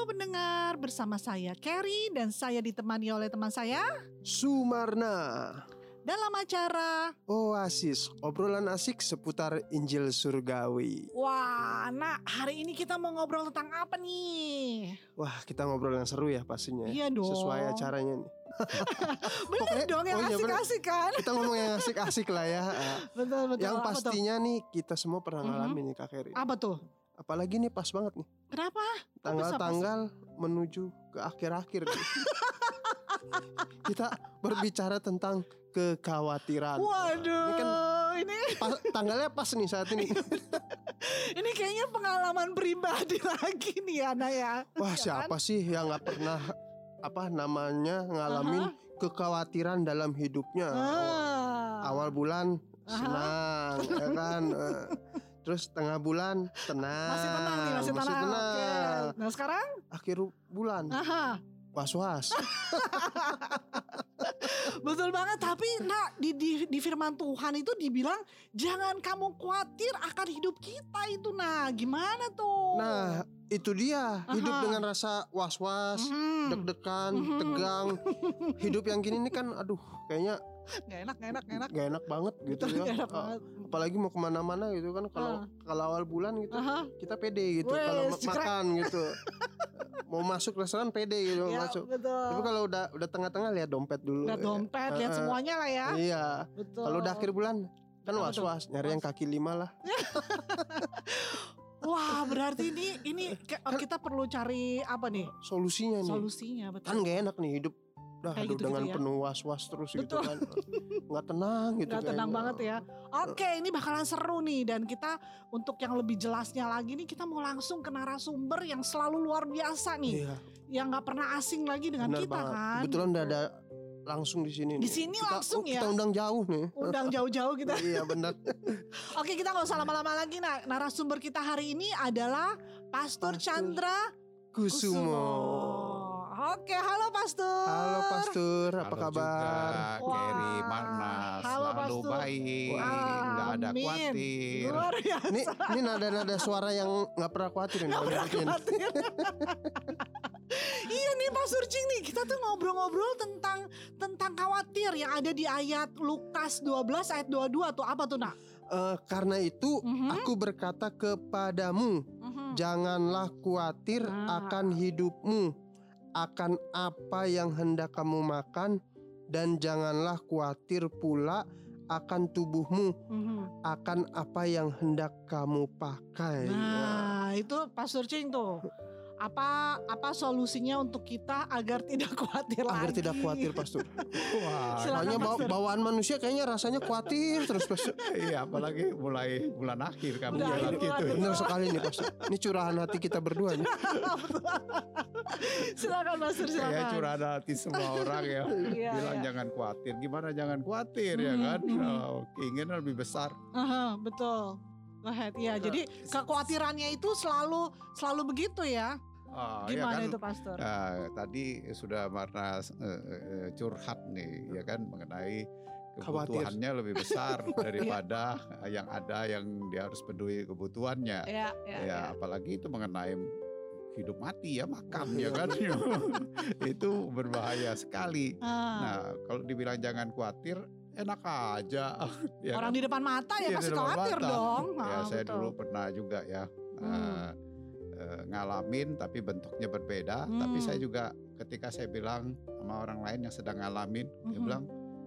Halo pendengar, bersama saya Carrie dan saya ditemani oleh teman saya Sumarna dalam acara Oasis obrolan asik seputar Injil Surgawi Wah, nah hari ini kita mau ngobrol tentang apa nih? Wah kita ngobrol yang seru ya pastinya Iya dong. Sesuai acaranya nih Bener Pokoknya- dong yang oh iya, asik-asik kan? Kita ngomong yang asik-asik lah ya Ah, Betul betul. Yang tuh? pastinya nih kita semua pernah Mhm. ngalamin nih Kak Heri Apa tuh? Apalagi nih pas banget nih Kenapa? Tanggal-tanggal menuju ke akhir-akhir. Kita berbicara tentang kekhawatiran Waduh, Ini kan ini pas- tanggalnya pas nih saat ini ini kayaknya pengalaman pribadi lagi nih Nah ya. Wah Ya kan? siapa sih yang nggak pernah apa namanya ngalamin kekhawatiran dalam hidupnya Ah. awal bulan senang ya kan terus tengah bulan tenang masih tenang nih, masih tenang. Oke. tenang. Nah sekarang? akhir bulan Aha. was was Betul banget, tapi nah di, di, di firman Tuhan itu dibilang jangan kamu khawatir akan hidup kita itu. Nah, gimana tuh? nah itu dia hidup Aha. dengan rasa was was Mhm. deg-degan Mhm. tegang hidup yang gini nih kan aduh kayaknya Nggak enak, nggak enak, nggak enak. gak enak banget gitu Betul, ya nggak enak Ah, banget. Apalagi mau ke mana-mana gitu kan kalau Ah. kalau awal bulan gitu Aha. kita pede gitu kalau makan gitu mau masuk restoran pede gitu Ya, masuk betul. tapi kalau udah udah tengah-tengah lihat dompet dulu lihat dompet, lihat Eh, eh, semuanya lah ya. iya Betul. kalau udah akhir bulan kan was was nyari yang kaki lima lah Wah, berarti ini ini ke- kita perlu cari apa nih? solusinya nih Solusinya betul. kan gak enak nih hidup Kayak aduh gitu-gitu dengan ya. penuh was was terus gitu Betul. kan nggak tenang gitu Nggak tenang banget ya. Oke, ini bakalan seru nih dan kita untuk yang lebih jelasnya lagi nih kita mau langsung ke narasumber yang selalu luar biasa nih, iya yang nggak pernah asing lagi dengan benar kita banget kan. kebetulan udah ada langsung di sini Di sini Kita- langsung oh, ya. kita undang jauh nih Undang jauh-jauh kita. iya benar Oke, kita nggak usah lama-lama lagi. Nah, narasumber kita hari ini adalah Pastor Pastor Chandra Kusumo Oke, halo Pastor. Halo Pastor, apa Halo kabar? Juga, Wah. Kerry, mana Halo, selalu Pastor. baik, nggak ada khawatir. Luar biasa. Ini ini nada-nada suara yang nggak pernah khawatir nih. Nggak pernah khawatir. iya nih Pak Surcing nih kita tuh ngobrol-ngobrol tentang tentang khawatir yang ada di ayat Lukas 12 ayat 22 tuh apa tuh nak? Eh, karena itu Mhm. aku berkata kepadamu, Mhm. janganlah khawatir Ah. akan hidupmu, akan apa yang hendak kamu makan, dan janganlah khawatir pula akan tubuhmu, Mhm. akan apa yang hendak kamu pakai. Ya. Nah itu Pak Surcing tuh apa apa solusinya untuk kita agar tidak khawatir Agar lagi? tidak khawatir Pastor. Wah, bawa- Pastor. bawaan manusia kayaknya rasanya khawatir terus Pastor. iya apalagi mulai bulan akhir kamu bilang akhir gitu. bulan. Benar sekali nih Pastor. Ini curahan hati kita berdua nih. silakan Pak Sur silakan. Saya curahan hati semua orang ya. Iya, bilang iya. jangan khawatir. Gimana jangan khawatir ya Mhm, kan? mhm. Oh, keinginan lebih besar. Aha, betul. Go ahead. Ya, jadi kekhawatirannya itu selalu selalu begitu ya. Ah, ya Gimana kan? itu Pastor? Nah, tadi sudah Marna eh, curhat nih ya kan mengenai Khawatir. kebutuhannya lebih besar daripada yang ada yang dia harus peduli kebutuhannya. Ya, ya, Ya, apalagi itu mengenai hidup mati ya makan Iya, ya kan. itu berbahaya sekali. Ah, Nah, kalau dibilang jangan khawatir enak aja. ya orang kan? di depan mata ya Iya, pasti khawatir mata. dong. ya Ah, saya betul. dulu pernah juga ya Hmm. eh, eh, ngalamin tapi bentuknya berbeda Hmm. tapi saya juga ketika saya bilang sama orang lain yang sedang ngalamin dia Mhm. bilang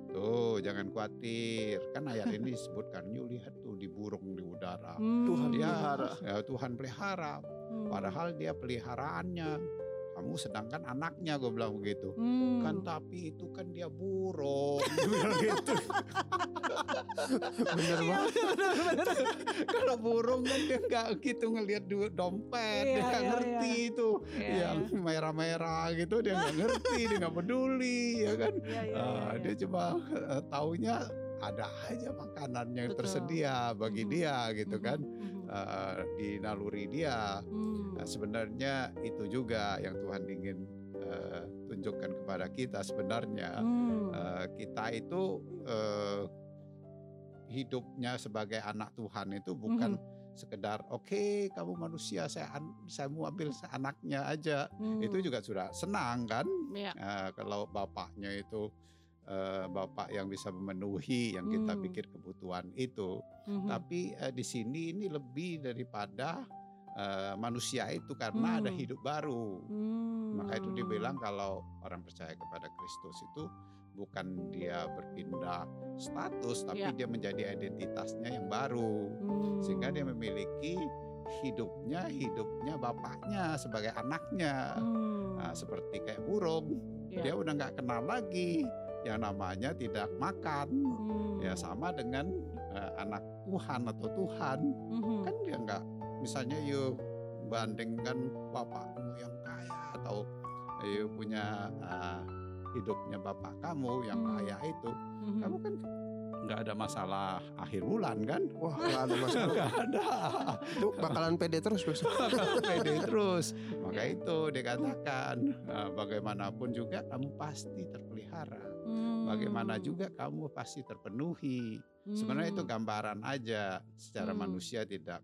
tuh jangan khawatir kan ayat ini disebutkan yuk lihat tuh di burung di udara Hmm. Tuhan dia pelihara. ya, Tuhan pelihara Hmm. padahal dia peliharaannya kamu sedangkan anaknya gue bilang begitu Hmm. kan tapi itu kan dia burung Dia bilang gitu Bener Iya, banget. kalau burung kan dia nggak gitu ngelihat duit dompet Iya, dia nggak iya, ngerti itu Iya, yang merah-merah gitu dia nggak ngerti dia nggak peduli ya kan Iya, iya, Ah, iya, dia iya. cuma eh, taunya ada aja makanan yang Betul. tersedia bagi Mhm. dia gitu kan. Eh, di naluri dia Hmm. Nah, sebenarnya itu juga yang Tuhan ingin eh, tunjukkan kepada kita sebenarnya Hmm. Eh, kita itu eh, hidupnya sebagai anak Tuhan itu bukan sekedar oke kamu manusia saya an- saya mau ambil anaknya aja Hmm. itu juga sudah senang kan Ya. Eh, kalau bapaknya itu eh, bapak yang bisa memenuhi yang kita Hmm. pikir kebutuhan itu Mhm. tapi eh, di sini ini lebih daripada eh, manusia itu karena ada Hmm. hidup baru Hmm. maka itu dibilang kalau orang percaya kepada Kristus itu bukan dia berpindah status tapi Ya. dia menjadi identitasnya yang baru Hmm. sehingga dia memiliki hidupnya hidupnya bapaknya sebagai anaknya Hmm. Nah, seperti kayak burung Ya. dia udah nggak kenal lagi yang namanya tidak makan Hmm. ya sama dengan eh, anak Tuhan atau Tuhan Mhm. kan dia nggak misalnya you bandingkan bapakmu yang kaya atau you punya eh, hidupnya bapak kamu yang Hmm. kaya itu Mhm. kamu kan nggak ada masalah akhir bulan kan Wah, nggak ada masalah. nggak ada Itu bakalan pede terus, Bos. pede terus maka itu dikatakan eh, bagaimanapun juga kamu pasti terpelihara Hmm. bagaimana juga kamu pasti terpenuhi sebenarnya itu Hmm. gambaran aja secara Hmm. manusia tidak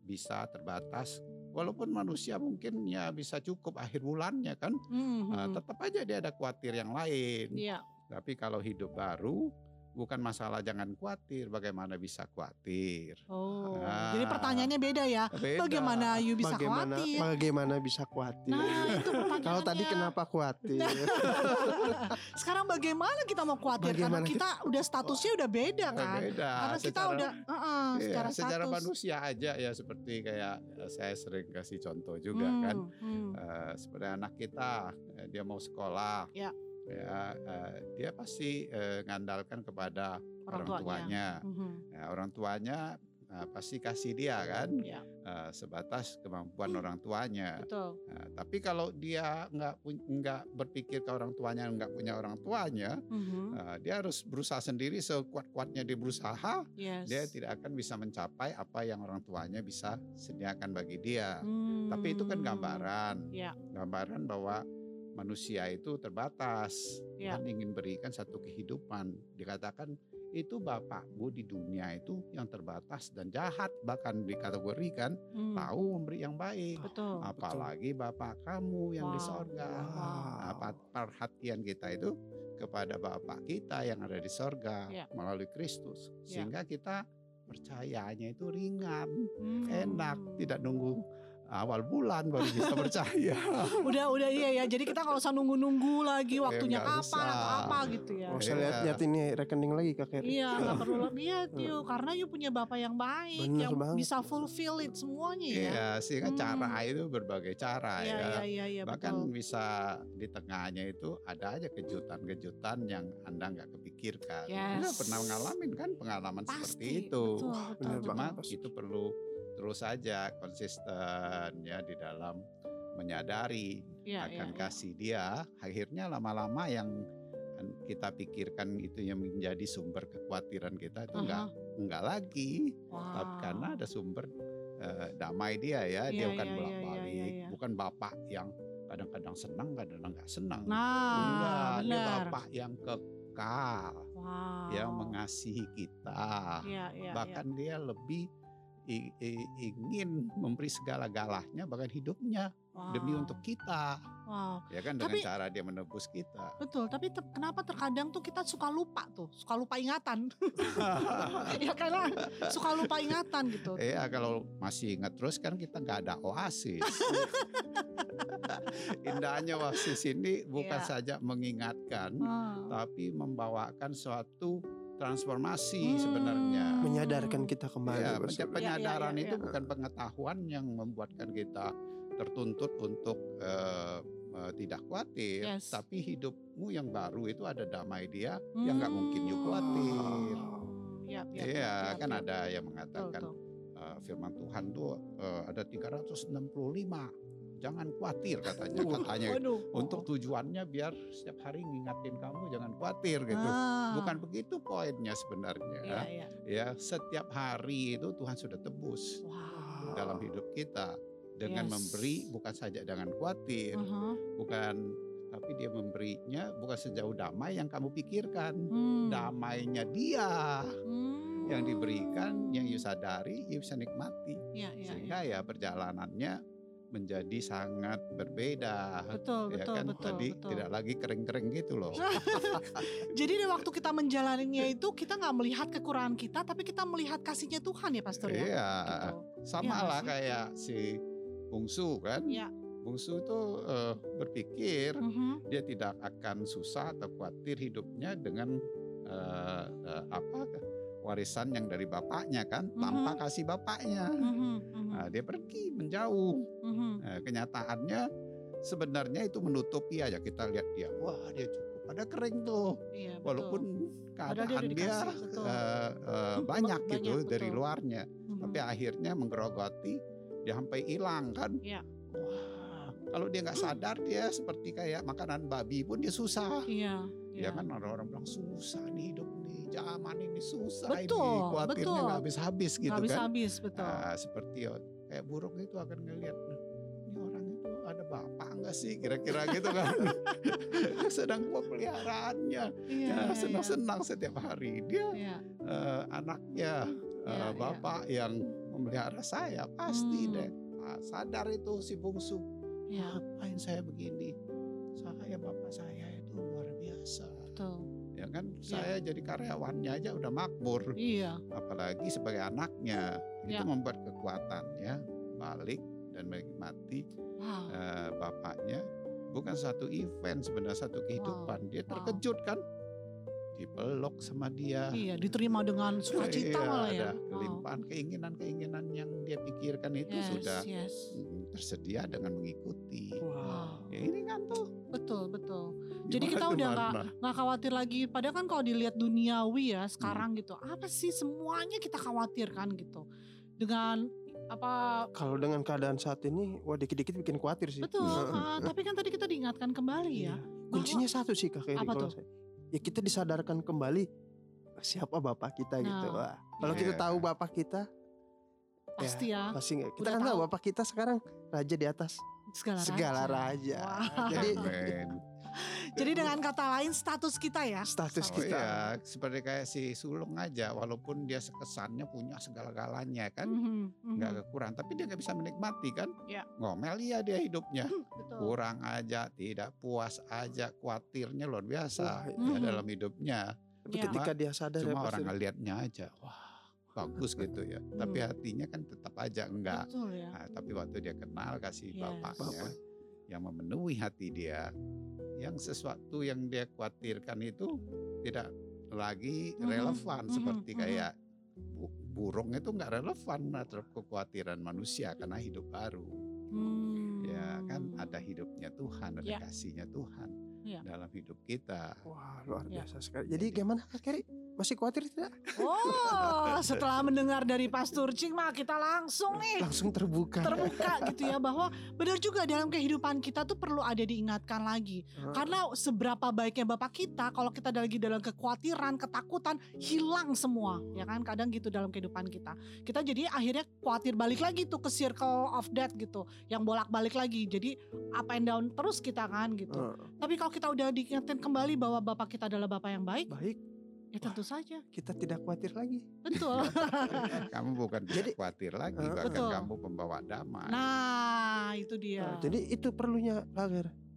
bisa terbatas walaupun manusia mungkin ya bisa cukup akhir bulannya kan Mhm. Nah, tetap aja dia ada khawatir yang lain Iya. tapi kalau hidup baru bukan masalah jangan khawatir bagaimana bisa khawatir Oh. Ah. Jadi pertanyaannya beda ya. Beda. Bagaimana you bisa bagaimana khawatir? bagaimana bisa khawatir? Nah, itu. Kalau tadi kenapa khawatir? Sekarang bagaimana kita mau khawatir Bagaimana karena kita udah statusnya udah beda kan? beda Karena kita Secara- udah uh-uh, Iya, secara secara status. manusia aja ya seperti kayak eh, saya sering kasih contoh juga Hmm, kan hmm. Eh, seperti anak kita eh, dia mau sekolah Ya. Ya eh, dia pasti eh, ngandalkan kepada Orang orang, tuanya. tuanya Mhm. Nah, orang tuanya eh, pasti kasih dia kan Ya, eh, sebatas kemampuan orang tuanya betul. Nah, tapi kalau dia nggak nggak berpikir ke orang tuanya nggak punya orang tuanya Mhm. eh, dia harus berusaha sendiri sekuat-kuatnya dia berusaha Yes. dia tidak akan bisa mencapai apa yang orang tuanya bisa sediakan bagi dia. Hmm. Tapi itu kan gambaran, Ya. gambaran bahwa manusia itu terbatas. Ya. Tuhan ingin berikan satu kehidupan. Dikatakan itu bapakmu di dunia itu yang terbatas dan jahat bahkan dikategorikan Hmm. tahu memberi yang baik. Betul. Apalagi bapak kamu yang di Wow. sorga. Wow. Nah, perhatian kita itu kepada Bapak kita yang ada di sorga Ya. melalui Kristus, Ya. sehingga kita percayanya itu ringan, Hmm. enak, tidak nunggu awal bulan baru bisa percaya. Udah udah iya ya. Jadi kita nggak usah nunggu-nunggu lagi waktunya nggak kapan atau usah. apa gitu ya. Mau saya Iya. lihat-lihat ini rekening lagi Kak Keri. Iya, nggak perlu lihat yuk, karena you punya bapak yang baik, Bener yang banget. bisa fulfill it semuanya ya. Iya, sehingga Hmm. cara itu berbagai cara Iya, ya. iya, iya, iya, Bahkan betul. bisa di tengahnya itu ada aja kejutan-kejutan yang Anda nggak kepikirkan. Anda Yes. pernah ngalamin kan pengalaman Pasti, seperti itu. Betul, Wah, betul, betul. Cuma banget. itu perlu terus saja konsisten ya di dalam menyadari Iya, akan iya. kasih dia. Akhirnya lama-lama yang kita pikirkan itu yang menjadi sumber kekhawatiran kita itu enggak enggak lagi, tapi Wow. karena ada sumber eh, damai dia ya, dia Iya, bukan iya, iya, bolak-balik, iya, iya. bukan bapak yang kadang-kadang senang, kadang-kadang nggak senang. Nah, Enggak, dia benar. bapak yang kekal, Wow. yang mengasihi kita Iya, iya, bahkan dia lebih ingin memberi segala-galanya bahkan hidupnya iya. demi Wow. untuk kita Wow. ya kan dengan Tapi- cara dia menebus kita Betul, tapi ter- kenapa terkadang tuh kita suka lupa tuh, suka lupa ingatan. ya karena suka lupa ingatan gitu. ya kalau masih ingat terus kan kita nggak ada oasis indahnya oasis ini bukan Iya. saja mengingatkan Ah. tapi membawakan suatu transformasi Hmm. sebenarnya Menyadarkan kita kembali. Ya, penye- penyadaran iya, iya. itu bukan pengetahuan yang membuatkan kita tertuntut untuk eh, tidak khawatir, Yes. tapi hidupmu yang baru itu ada damai dia yang nggak mungkin you khawatir. Hmm, yap, Iya, yap, yap, kan yap. ada yang mengatakan betul. eh, firman Tuhan tuh eh, ada 365. Jangan khawatir katanya, katanya Waduh. untuk tujuannya biar setiap hari ngingatin kamu jangan khawatir gitu. Ah. Bukan begitu poinnya sebenarnya. Iya, iya. Ya, setiap hari itu Tuhan sudah tebus Wow. dalam hidup kita dengan Yes. memberi bukan saja dengan khawatir, Aha. bukan tapi dia memberinya bukan sejauh damai yang kamu pikirkan. Hmm. Damainya dia. Hmm. yang diberikan, yang you sadari, you bisa nikmati. Iya, iya. Sehingga ya perjalanannya menjadi sangat berbeda. Betul, ya betul, kan betul, tadi betul. tidak lagi kering-kering gitu loh. Jadi di waktu kita menjalaninya itu kita nggak melihat kekurangan kita, tapi kita melihat kasihnya Tuhan ya Pastor ya. Iya, Gitu. sama nggak lah kayak si bungsu kan. Iya. Bungsu itu eh, berpikir Mhm. dia tidak akan susah atau khawatir hidupnya dengan eh, eh, apa warisan yang dari bapaknya kan tanpa Mhm. kasih bapaknya. Mhm, mhm, Nah, dia pergi menjauh. mhm. Nah, kenyataannya sebenarnya itu menutupi aja kita lihat dia. Wah dia cukup. Ada kering tuh. Iya, betul. Walaupun dia keadaan udah dia, dikasih, betul. eh, eh, banyak gitu Banyak, dari betul. luarnya. Mhm. Tapi akhirnya menggerogoti dia sampai hilang kan. Iya. Wah kalau dia nggak sadar dia seperti kayak makanan babi pun dia susah. Iya, Ya iya. kan orang-orang bilang susah nih hidup nih zaman ini susah Betul, ini khawatirnya nggak habis-habis gitu Nggak kan. habis-habis, betul. Nah, seperti ya, kayak burung itu akan ngelihat "Nah, ini orang itu ada bapak enggak sih kira-kira gitu kan. Sedang pemeliharaannya Iya, ya iya, senang-senang setiap hari dia Iya. eh, anaknya eh, Iya, iya. bapak yang memelihara saya pasti Hmm. deh Ah, sadar itu si bungsu Iya, ngapain saya begini ya kan saya jadi karyawannya aja udah makmur Iya, apalagi sebagai anaknya itu Ya. membuat kekuatannya balik dan menikmati wow. eh, bapaknya bukan satu event sebenarnya satu kehidupan dia wow. terkejut kan dipeluk sama dia Iya, diterima dengan sukacita Iya, malah ya. ada Wow. kelimpahan keinginan-keinginan yang dia pikirkan itu Yes, sudah yes. Tersedia dengan mengikuti Wow. ya, ini kan tuh Betul, betul. Jadi gimana kita udah nggak nggak khawatir lagi. Padahal kan kalau dilihat duniawi ya Hmm. sekarang gitu, apa sih semuanya kita khawatir kan gitu. Dengan apa Kalau dengan keadaan saat ini, wah dikit-dikit bikin khawatir sih. betul. Heeh. ah, tapi kan tadi kita diingatkan kembali ya. Iya. Kuncinya satu sih Kak Keri Apa tuh? saya. Ya kita disadarkan kembali siapa bapak kita gitu. Nah, Wah, kalau kita iya. tahu bapak kita, Pasti ya. pasti nggak. Kita Udah kan tahu bapak kita sekarang raja di atas Segala, segala raja. raja. Wah. Jadi. Jadi dengan kata lain status kita ya. status Oh kita. iya, seperti kayak si sulung aja, walaupun dia kesannya punya segala-galanya kan, Mhm, mhm. nggak kekurangan, tapi dia nggak bisa menikmati kan, Iya. ngomel iya dia hidupnya, Betul. kurang aja, tidak puas aja, khawatirnya luar biasa Wah, ya, Mhm. dalam hidupnya. Tapi Iya. ketika dia sadar ya Cuma pasti orang ngelihatnya aja, wah bagus gitu ya, tapi Hmm. hatinya kan tetap aja enggak. Betul ya. Nah, tapi waktu dia kenal kasih Yes. bapaknya Bapak. yang memenuhi hati dia, yang sesuatu yang dia khawatirkan itu tidak lagi Mhm, relevan mhm, seperti mhm. kayak bu- burung itu nggak relevan terhadap kekhawatiran manusia karena hidup baru. Hmm. Ya kan ada hidupnya Tuhan, ada Ya. kasihnya Tuhan Ya. dalam hidup kita. Wah luar Ya. biasa sekali. Jadi gimana Kak Keri? Masih khawatir tidak? Oh, setelah mendengar dari Pastor Cing mah kita langsung nih Langsung terbuka. terbuka gitu ya bahwa benar juga dalam kehidupan kita tuh perlu ada diingatkan lagi. Heeh. Karena seberapa baiknya Bapak kita kalau kita lagi dalam kekhawatiran, ketakutan hilang semua ya kan kadang gitu dalam kehidupan kita. Kita jadi akhirnya khawatir balik lagi tuh ke circle of death gitu yang bolak-balik lagi. Jadi up and down terus kita kan gitu. Heeh. Tapi kalau kita udah diingatkan kembali bahwa Bapak kita adalah Bapak yang baik, Baik, ya tentu saja. kita tidak khawatir lagi. Betul. Kamu bukan Jadi- tidak khawatir lagi, Eh, bahkan Betul. kamu pembawa damai. Nah, itu dia. Nah, jadi itu perlunya.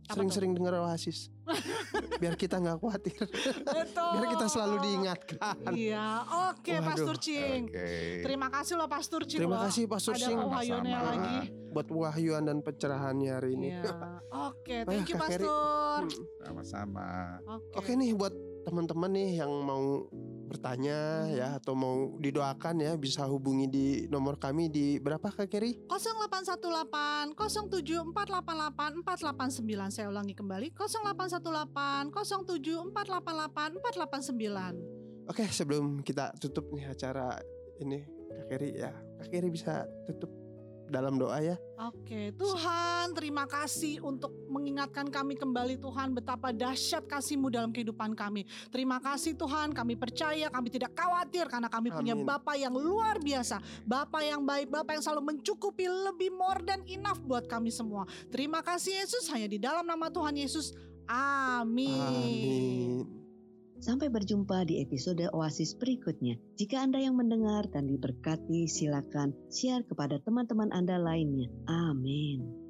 Apa Sering-sering dengar oasis. Biar kita nggak khawatir. Betul. Biar kita selalu diingatkan. Iya, oke Waduh. Pastor Cing. Oke. Terima kasih loh Pastor Cing. Terima kasih Pastor Ada Sing wahyunya lagi. buat wahyuan dan pencerahannya hari ini. Iya. Oke, thank you. Pastor. Hmm. Sama-sama. Oke. Oke nih buat teman-teman nih yang mau bertanya ya atau mau didoakan ya bisa hubungi di nomor kami di berapa Kak Keri? 0818 074888 489 saya ulangi kembali 0818 074888 489 Oke sebelum kita tutup nih acara ini Kak Keri ya. Kak Keri bisa tutup dalam doa ya. Oke, Tuhan terima kasih untuk mengingatkan kami kembali Tuhan betapa dahsyat kasih-Mu dalam kehidupan kami. Terima kasih Tuhan, kami percaya, kami tidak khawatir karena kami punya Amin. Bapa yang luar biasa. Bapa yang baik, Bapa yang selalu mencukupi lebih more than enough buat kami semua. Terima kasih Yesus, hanya di dalam nama Tuhan Yesus. Amin. Amin. Sampai berjumpa di episode Oasis berikutnya. Jika Anda yang mendengar dan diberkati, silakan share kepada teman-teman Anda lainnya. Amin.